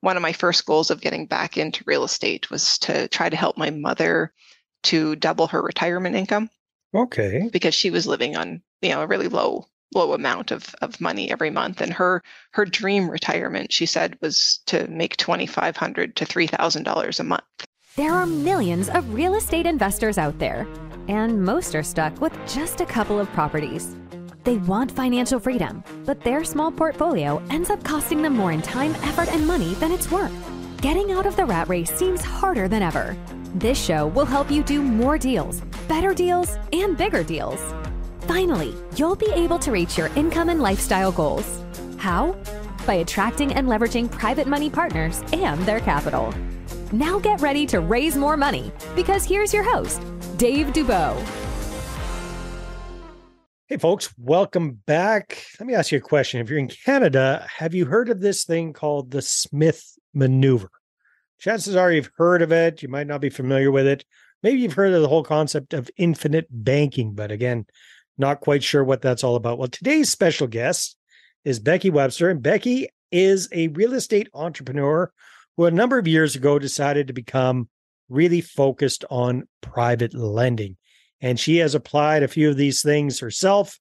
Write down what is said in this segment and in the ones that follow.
one of my first goals of getting back into real estate was to try to help my mother to double her retirement income. Okay. Because she was living on, you know, a really low low amount of, of money every month and her her dream retirement she said was to make 2500 to $3000 a month there are millions of real estate investors out there and most are stuck with just a couple of properties they want financial freedom but their small portfolio ends up costing them more in time effort and money than it's worth getting out of the rat race seems harder than ever this show will help you do more deals better deals and bigger deals Finally, you'll be able to reach your income and lifestyle goals. How? By attracting and leveraging private money partners and their capital. Now get ready to raise more money because here's your host, Dave Dubeau. Hey, folks, welcome back. Let me ask you a question. If you're in Canada, have you heard of this thing called the Smith maneuver? Chances are you've heard of it. You might not be familiar with it. Maybe you've heard of the whole concept of infinite banking, but again, not quite sure what that's all about. Well, today's special guest is Becky Webster, and Becky is a real estate entrepreneur who a number of years ago decided to become really focused on private lending. And she has applied a few of these things herself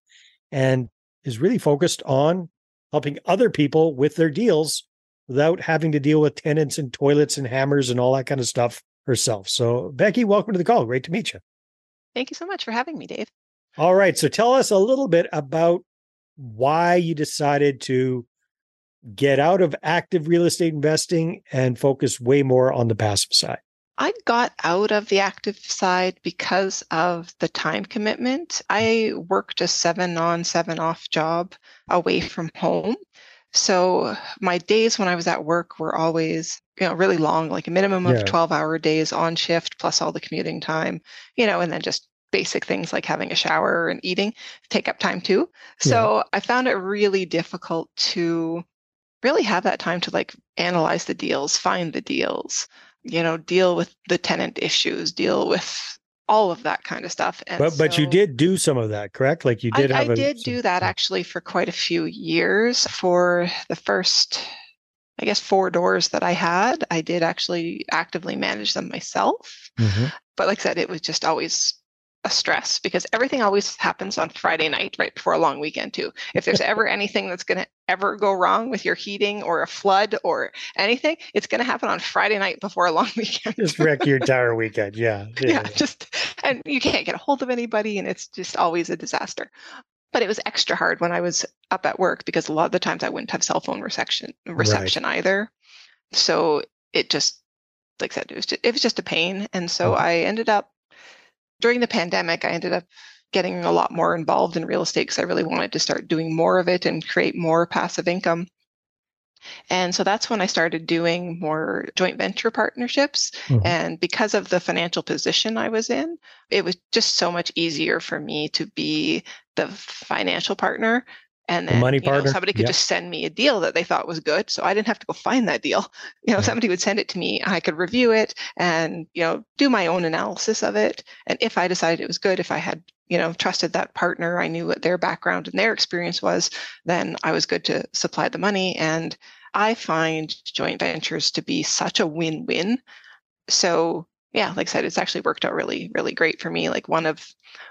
and is really focused on helping other people with their deals without having to deal with tenants and toilets and hammers and all that kind of stuff herself. So, Becky, welcome to the call. Great to meet you. Thank you so much for having me, Dave. All right. So tell us a little bit about why you decided to get out of active real estate investing and focus way more on the passive side. I got out of the active side because of the time commitment. I worked a seven on, seven off job away from home. So my days when I was at work were always, you know, really long, like a minimum of yeah. 12 hour days on shift plus all the commuting time, you know, and then just basic things like having a shower and eating take up time too. So yeah. I found it really difficult to really have that time to like analyze the deals, find the deals, you know, deal with the tenant issues, deal with all of that kind of stuff. And but so, but you did do some of that, correct? Like you did I, have I a, did do that actually for quite a few years. For the first I guess four doors that I had, I did actually actively manage them myself. Mm-hmm. But like I said, it was just always a stress because everything always happens on Friday night, right before a long weekend, too. If there's ever anything that's going to ever go wrong with your heating or a flood or anything, it's going to happen on Friday night before a long weekend. just wreck your entire weekend. Yeah. Yeah. yeah. Just, and you can't get a hold of anybody, and it's just always a disaster. But it was extra hard when I was up at work because a lot of the times I wouldn't have cell phone reception reception right. either. So it just, like I said, it was just, it was just a pain. And so oh. I ended up during the pandemic, I ended up getting a lot more involved in real estate because I really wanted to start doing more of it and create more passive income. And so that's when I started doing more joint venture partnerships. Mm-hmm. And because of the financial position I was in, it was just so much easier for me to be the financial partner and then money you know, somebody could yep. just send me a deal that they thought was good so i didn't have to go find that deal. You know somebody would send it to me i could review it and you know do my own analysis of it. And if i decided it was good if i had you know trusted that partner i knew what their background and their experience was then i was good to supply the money. And i find joint ventures to be such a win-win. So yeah, like I said, it's actually worked out really, really great for me. Like one of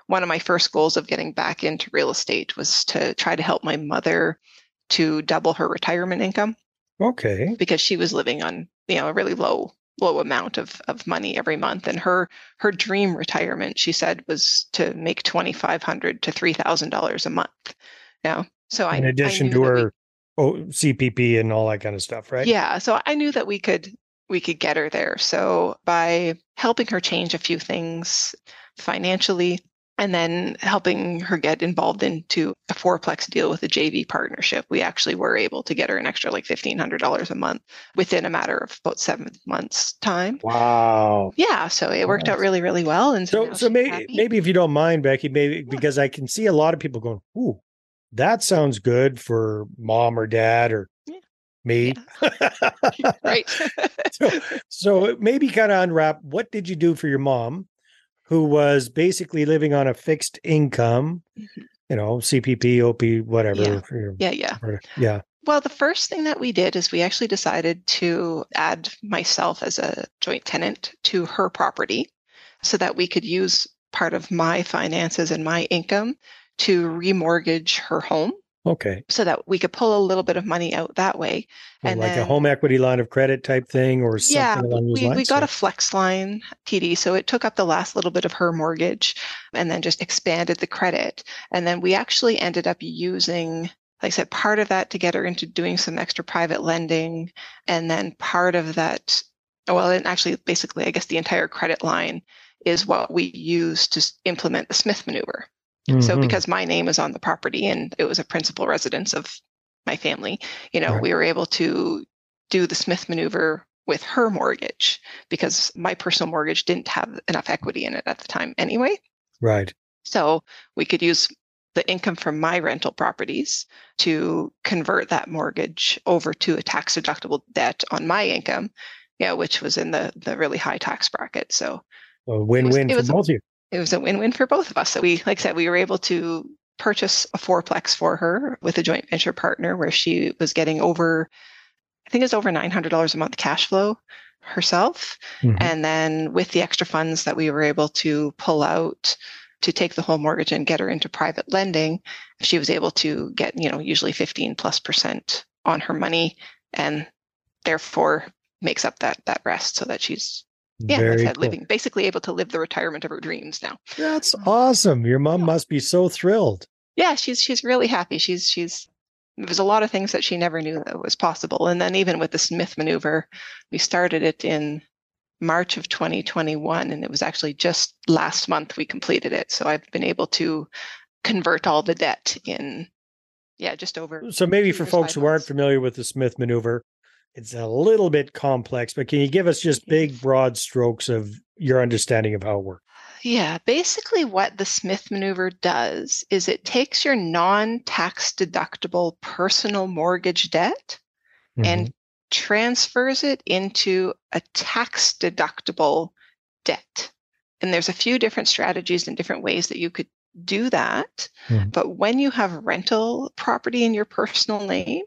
one of my first goals of getting back into real estate was to try to help my mother to double her retirement income. Okay. Because she was living on, you know, a really low low amount of, of money every month. And her her dream retirement, she said, was to make twenty five hundred to three thousand dollars a month. Now, so in I, addition I to her we, oh, CPP and all that kind of stuff, right? Yeah. So I knew that we could we could get her there. So by helping her change a few things financially and then helping her get involved into a fourplex deal with a JV partnership, we actually were able to get her an extra like $1,500 a month within a matter of about seven months time. Wow. Yeah. So it worked out really, really well. And so, so, so maybe, maybe if you don't mind, Becky, maybe because I can see a lot of people going, Ooh, that sounds good for mom or dad or me. Yeah. right. so, so maybe kind of unwrap what did you do for your mom who was basically living on a fixed income, mm-hmm. you know, CPP, OP, whatever. Yeah. yeah. Yeah. Or, yeah. Well, the first thing that we did is we actually decided to add myself as a joint tenant to her property so that we could use part of my finances and my income to remortgage her home. Okay. So that we could pull a little bit of money out that way. Well, and like then, a home equity line of credit type thing or something yeah, along those we, lines. we got Yeah. a flex line TD. So it took up the last little bit of her mortgage and then just expanded the credit. And then we actually ended up using, like I said, part of that to get her into doing some extra private lending. And then part of that, well, and actually, basically, I guess the entire credit line is what we use to implement the Smith maneuver. So Mhm. because my name is on the property and it was a principal residence of my family, you know, Right. we were able to do the Smith maneuver with her mortgage because my personal mortgage didn't have enough equity in it at the time anyway. right. So we could use the income from my rental properties to convert that mortgage over to a tax deductible debt on my income, yeah, which was in the the really high tax bracket. So A win-win it for was a- both of you. It was a win-win for both of us. So we, like I said, we were able to purchase a fourplex for her with a joint venture partner where she was getting over, I think it's over $900 a month cash flow herself. Mhm. And then with the extra funds that we were able to pull out to take the whole mortgage and get her into private lending, she was able to get, you know, usually 15 plus percent on her money and therefore makes up that that rest so that she's yeah, Very cool. living basically able to live the retirement of her dreams now. That's awesome. Your mom Yeah. must be so thrilled. Yeah, she's she's really happy. She's she's there's a lot of things that she never knew that was possible. And then even with the Smith maneuver, we started it in March of 2021 and it was actually just last month we completed it. So I've been able to convert all the debt in yeah, just over So maybe for folks who aren't familiar with the Smith maneuver, it's a little bit complex, but can you give us just big broad strokes of your understanding of how it works? Yeah, basically what the Smith maneuver does is it takes your non-tax deductible personal mortgage debt Mm-hmm. and transfers it into a tax deductible debt. And there's a few different strategies and different ways that you could do that. Mhm. But when you have rental property in your personal name,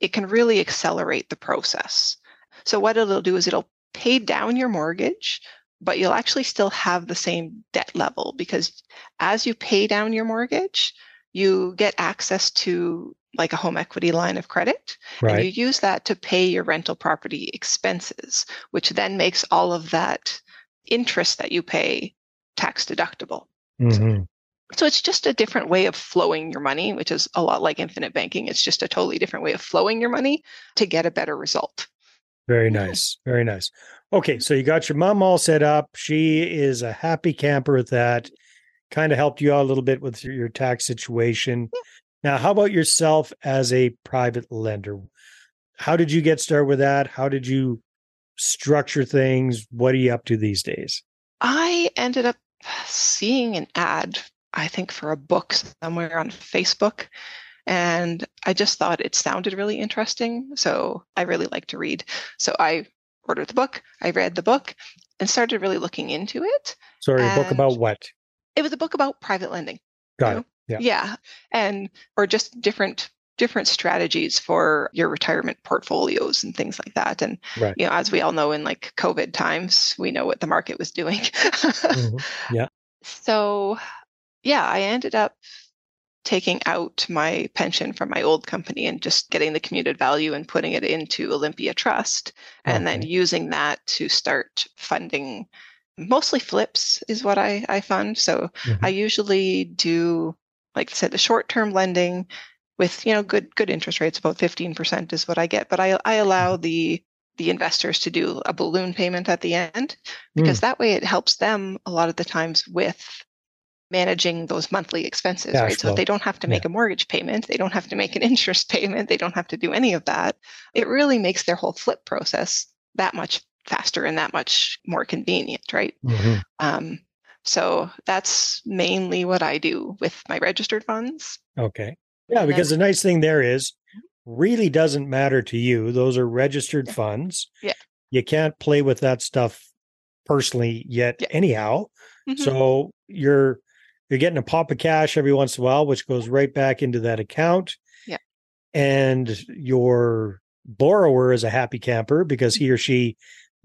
it can really accelerate the process. So what it'll do is it'll pay down your mortgage, but you'll actually still have the same debt level because as you pay down your mortgage, you get access to like a home equity line of credit and you use that to pay your rental property expenses, which then makes all of that interest that you pay tax deductible. Mhm. So it's just a different way of flowing your money, which is a lot like infinite banking. It's just a totally different way of flowing your money to get a better result. Very mm-hmm. nice. Very nice. Okay, so you got your mom all set up. She is a happy camper with that. Kind of helped you out a little bit with your, your tax situation. Now, how about yourself as a private lender? How did you get started with that? How did you structure things? What are you up to these days? I ended up seeing an ad, I think, for a book somewhere on Facebook. And I just thought it sounded really interesting. So I really like to read. So I ordered the book, I read the book, and started really looking into it. Sorry, a book about what? It was a book about private lending. Got know? it. Yeah. Yeah. And or just different different strategies for your retirement portfolios and things like that. And Right. you know, as we all know in like COVID times, we know what the market was doing. Mhm. Yeah. So yeah, I ended up taking out my pension from my old company and just getting the commuted value and putting it into Olympia Trust and then using that to start funding mostly flips is what I, I fund. So Mhm. I usually do, like I said, the short term lending with you know good good interest rates. About fifteen percent is what I get, but I I allow Mm-hmm. the the investors to do a balloon payment at the end Mm. because that way it helps them a lot of the times with managing those monthly expenses, Cash right? So flow. if they don't have to make a mortgage payment, they don't have to make an interest payment, they don't have to do any of that. It really makes their whole flip process that much faster and that much more convenient, right? Mhm. Um, so that's mainly what I do with my registered funds. Okay. Yeah, And then- because the nice thing there is really doesn't matter to you. Those are registered Yeah. funds. Yeah. You can't play with that stuff personally yet Yeah. anyhow. Mhm. So you're you're getting a pop of cash every once in a while, which goes right back into that account. Yeah. and your borrower is a happy camper because he or she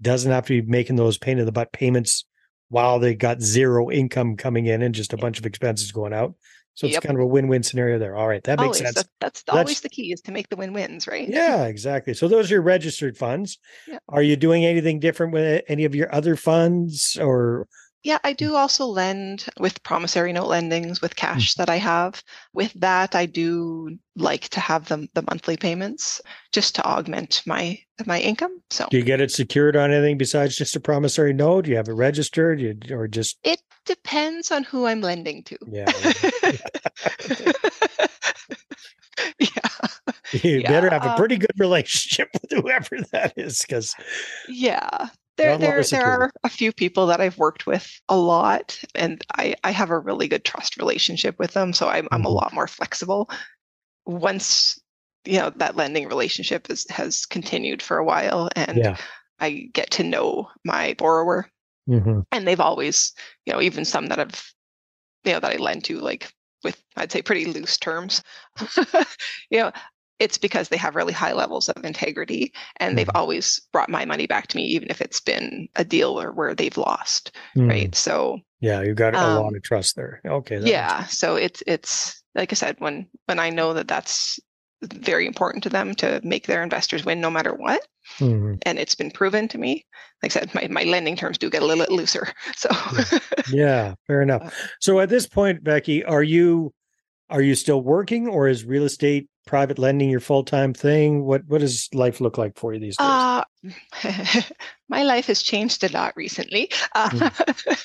doesn't have to be making those pain in the butt payments while they got zero income coming in and just a bunch of expenses going out. So it's Yep. kind of a win-win scenario there. All right, that makes always. sense. That, that's That's- always the key is to make the win-wins, right? Yeah, exactly. So those are your registered funds. Yeah. Are you doing anything different with any of your other funds or Yeah, I do also lend with promissory note lendings with hmm. cash that I have. With that, I do like to have the, the monthly payments just to augment my my income. So do you get it secured on anything besides just a promissory note? Do you have it registered You- or just it depends on who I'm lending to. yeah. yeah. You better have a pretty um good relationship with whoever that is because Yeah. There, Not a lot there, there are a few people that I've worked with a lot, and I, I have a really good trust relationship with them. So I'm, I'm a Mhm. lot more flexible. Once you know that lending relationship is, has continued for a while, and yeah. I get to know my borrower, hmm and they've always, you know, even some that I've, you know, that I lend to, like with I'd say pretty loose terms, you know, it's because they have really high levels of integrity, and they've Mhm. always brought my money back to me, even if it's been a deal or where they've lost, Mm-hmm. right? So Yeah, you've got a lot Um, of trust there. Okay. that makes yeah, so it's it's like I said, when when I know that that's very important to them to make their investors win no matter what, Mhm. and it's been proven to me. Like I said, my, my lending terms do get a little bit looser. So Yeah, fair enough. So at this point, Becky, are you are you still working or is real estate private lending your full-time thing? What what does life look like for you these days? Uh, my life has changed a lot recently. Uh,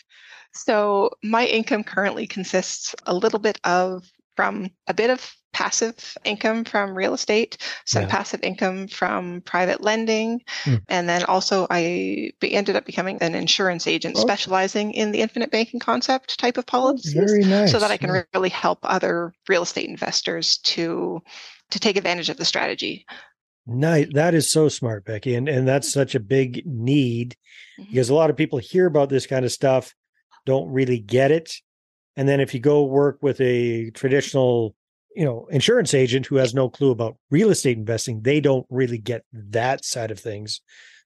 so my income currently consists a little bit of from a bit of passive income from real estate, some Yeah. passive income from private lending, Hmm. and then also I ended up becoming an insurance agent Okay. specializing in the infinite banking concept type of policies Very nice. so that I can yeah. really help other real estate investors to to take advantage of the strategy. Nice. That is so smart, Becky. And and that's such a big need Mhm. because a lot of people hear about this kind of stuff, don't really get it. And then if you go work with a traditional, you know, insurance agent who has no clue about real estate investing, they don't really get that side of things.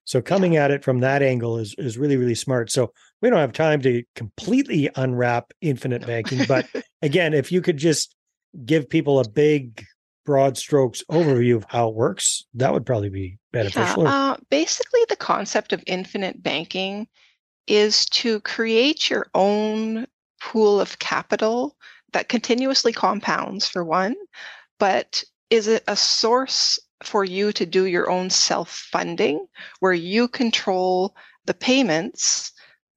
So coming at it from that angle is is really, really smart. So we don't have time to completely unwrap infinite No. banking, but again, if you could just give people a big broad strokes overview of how it works, that would probably be beneficial. Yeah, uh, basically, the concept of infinite banking is to create your own pool of capital that continuously compounds, for one, but is it a source for you to do your own self funding where you control the payments,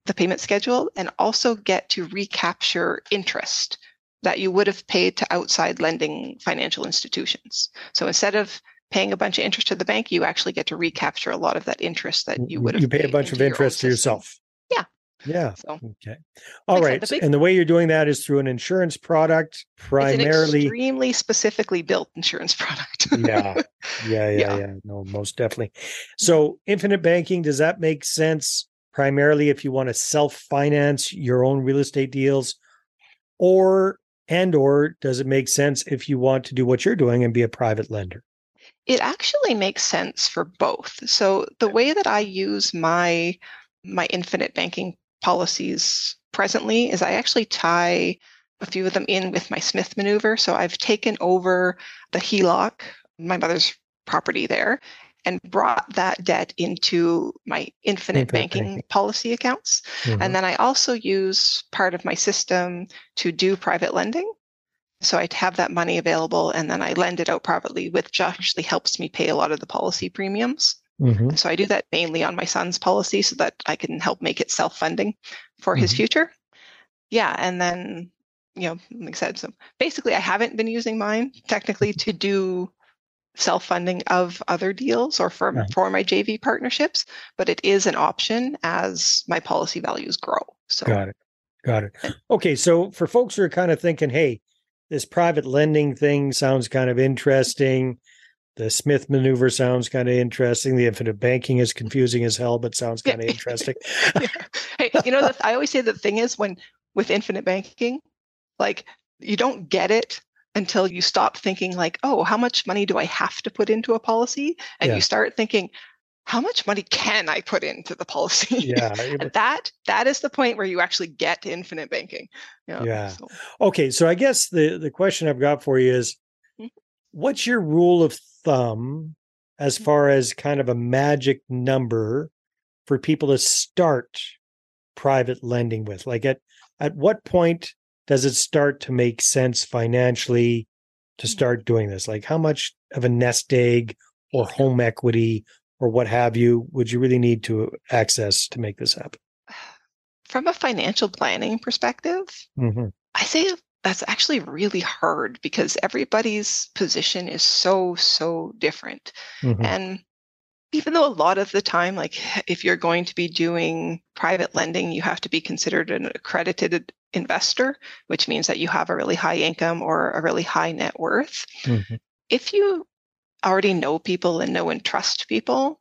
the payment schedule, and also get to recapture interest that you would have paid to outside lending financial institutions. So instead of paying a bunch of interest to the bank, you actually get to recapture a lot of that interest that you would have. you pay a bunch of into your own interest to yourself. Yeah. So Okay. All right. The big- and the way you're doing that is through an insurance product, it's an primarily. extremely specifically built insurance product. yeah. Yeah. Yeah. Yeah. Yeah. No, most definitely. Mm-hmm. So, infinite banking, does that make sense primarily if you want to self finance your own real estate deals? Or, and or does it make sense if you want to do what you're doing and be a private lender? it actually makes sense for both. So the way that I use my my infinite banking policies presently is I actually tie a few of them in with my Smith maneuver. So I've taken over the HELOC, my mother's property there, and brought that debt into my infinite, Infinite banking, banking. policy accounts. Mhm. And then I also use part of my system to do private lending. So I have that money available and then I lend it out privately, which actually helps me pay a lot of the policy premiums. Mhm. So I do that mainly on my son's policy so that I can help make it self funding for his Mhm. future. Yeah. And then, you know, like I said, so basically I haven't been using mine technically to do self funding of other deals or for, Right. for my JV partnerships, but it is an option as my policy values grow. So Got it. Got it. Okay. So for folks who are kind of thinking, hey, this private lending thing sounds kind of interesting. The Smith maneuver sounds kind of interesting. The infinite banking is confusing as hell, but sounds kind of interesting. Yeah. Hey, you know, the, I always say the thing is when with infinite banking, like you don't get it until you stop thinking like, oh, how much money do I have to put into a policy? And Yeah. you start thinking, how much money can I put into the policy? Yeah. that that is the point where you actually get infinite banking. Know, Yeah. so- Okay, so I guess the the question I've got for you is Mhm. what's your rule of thumb as Mhm. far as kind of a magic number for people to start private lending with? Like at at what point does it start to make sense financially to Mhm. start doing this? Like how much of a nest egg or home equity or what have you would you really need to access to make this happen? From a financial planning perspective, Mhm. I say that's actually really hard because everybody's position is so, so different. Mhm. And even though a lot of the time, like if you're going to be doing private lending, you have to be considered an accredited investor, which means that you have a really high income or a really high net worth. Mhm. If you already know people and know and trust people,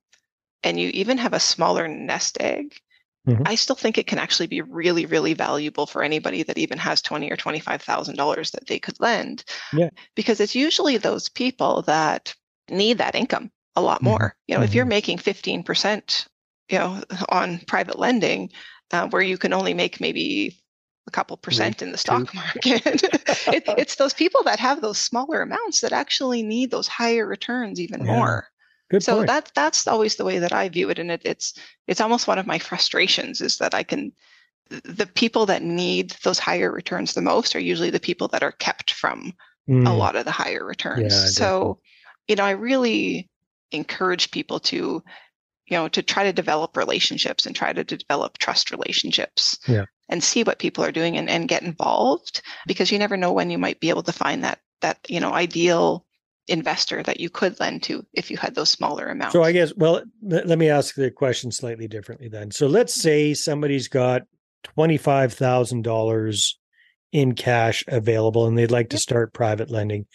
and you even have a smaller nest egg, Mhm. I still think it can actually be really, really valuable for anybody that even has twenty or twenty-five thousand dollars that they could lend. Yeah. Because it's usually those people that need that income a lot Mhm. more. You know, if you're Mhm. making fifteen percent, you know, on private lending, uh, where you can only make maybe a couple percent in the stock market, it, it's those people that have those smaller amounts that actually need those higher returns even Yeah. more Good so point. that that's always the way that I view it, and it, it's it's almost one of my frustrations is that I can the people that need those higher returns the most are usually the people that are kept from a Mm. lot of the higher returns. definitely. so, you know, I really encourage people to, you know, to try to develop relationships and try to develop trust relationships. Yeah. And see what people are doing and, and get involved because you never know when you might be able to find that that, you know, ideal investor that you could lend to if you had those smaller amounts. So I guess, well, let, let me ask the question slightly differently then. So let's mm-hmm. say somebody's got $25,000 in cash available and they'd like to start private lending.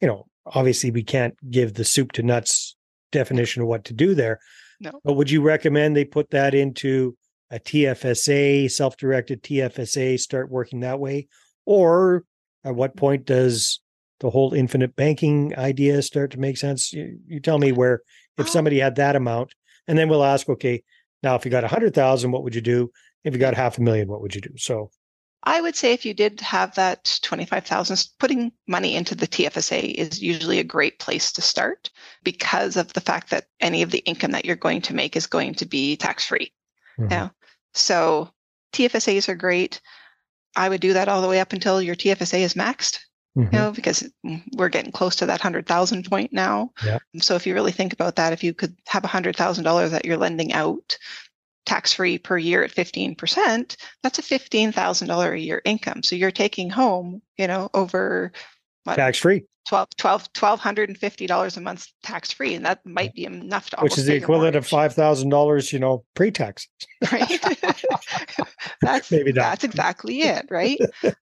You know, obviously we can't give the soup to nuts definition of what to do there. No. But would you recommend they put that into a TFSA, self-directed TFSA, start working that way? Or at what point does the whole infinite banking idea start to make sense? You, you tell me where if Oh. somebody had that amount, and then we'll ask, okay, now if you got a hundred thousand, what would you do? If you got half a million, what would you do? So I would say if you did have that 25,000, putting money into the TFSA is usually a great place to start because of the fact that any of the income that you're going to make is going to be tax free. mhm. Yeah. So TFSAs are great. I would do that all the way up until your TFSA is maxed, Mhm. you know, because we're getting close to that 100,000 point now. Yeah. So if you really think about that, if you could have $100,000 that you're lending out tax free per year at 15%, that's a $15,000 a year income. So you're taking home, you know, over tax free, 12, 12, $1,250 a month tax free. And that might be enough to which is the equivalent of five thousand dollars, you know, pre-tax. Right. that's, Maybe not. that's exactly it. Right.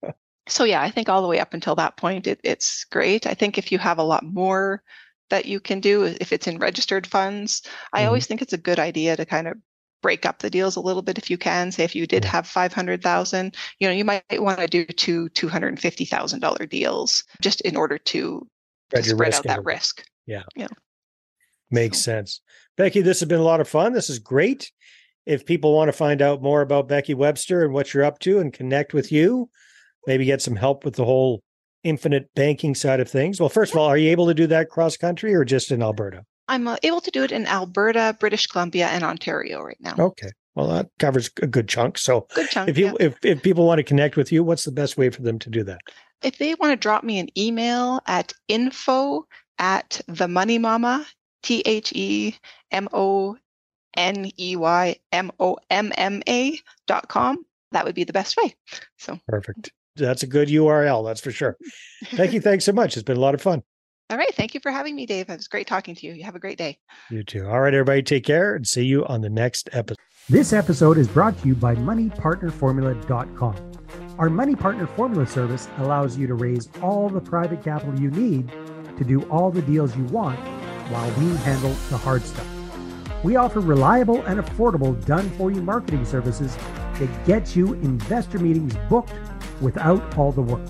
so yeah, I think all the way up until that point, it, it's great. I think if you have a lot more that you can do, if it's in registered funds, I Mhm. always think it's a good idea to kind of break up the deals a little bit if you can. Say if you did have 500,000, you know, you might want to do two $250,000 deals just in order to, to Spread your spread out that risk. Yeah. Yeah. Makes So- sense. Becky, this has been a lot of fun. This is great. If people want to find out more about Becky Webster and what you're up to and connect with you, maybe get some help with the whole infinite banking side of things. Well, first of all, are you able to do that cross country or just in Alberta? I'm uh, able to do it in Alberta, British Columbia, and Ontario right now. Okay. Well, that covers a good chunk. So Good chunk. if you yeah. if, if people want to connect with you, what's the best way for them to do that? if they want to drop me an email at info at the money mama t h e m o n e y m o m m a dot com that would be the best way so Perfect. That's a good URL, that's for sure. Becky, thanks so much. It's been a lot of fun. all right thank you for having me dave it was great talking to you you have a great day You too. All right, everybody, take care and see you on the next episode. This episode is brought to you by MoneyPartnerFormula.com. Our Money Partner Formula service allows you to raise all the private capital you need to do all the deals you want while we handle the hard stuff. We offer reliable and affordable done for you marketing services that get you investor meetings booked without all the work.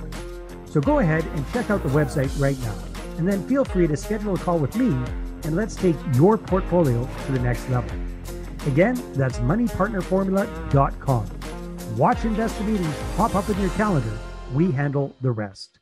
So go ahead and check out the website right now, and then feel free to schedule a call with me, and let's take your portfolio to the next level. Again, that's moneypartnerformula.com. Watch investor meetings pop up in your calendar. We handle the rest.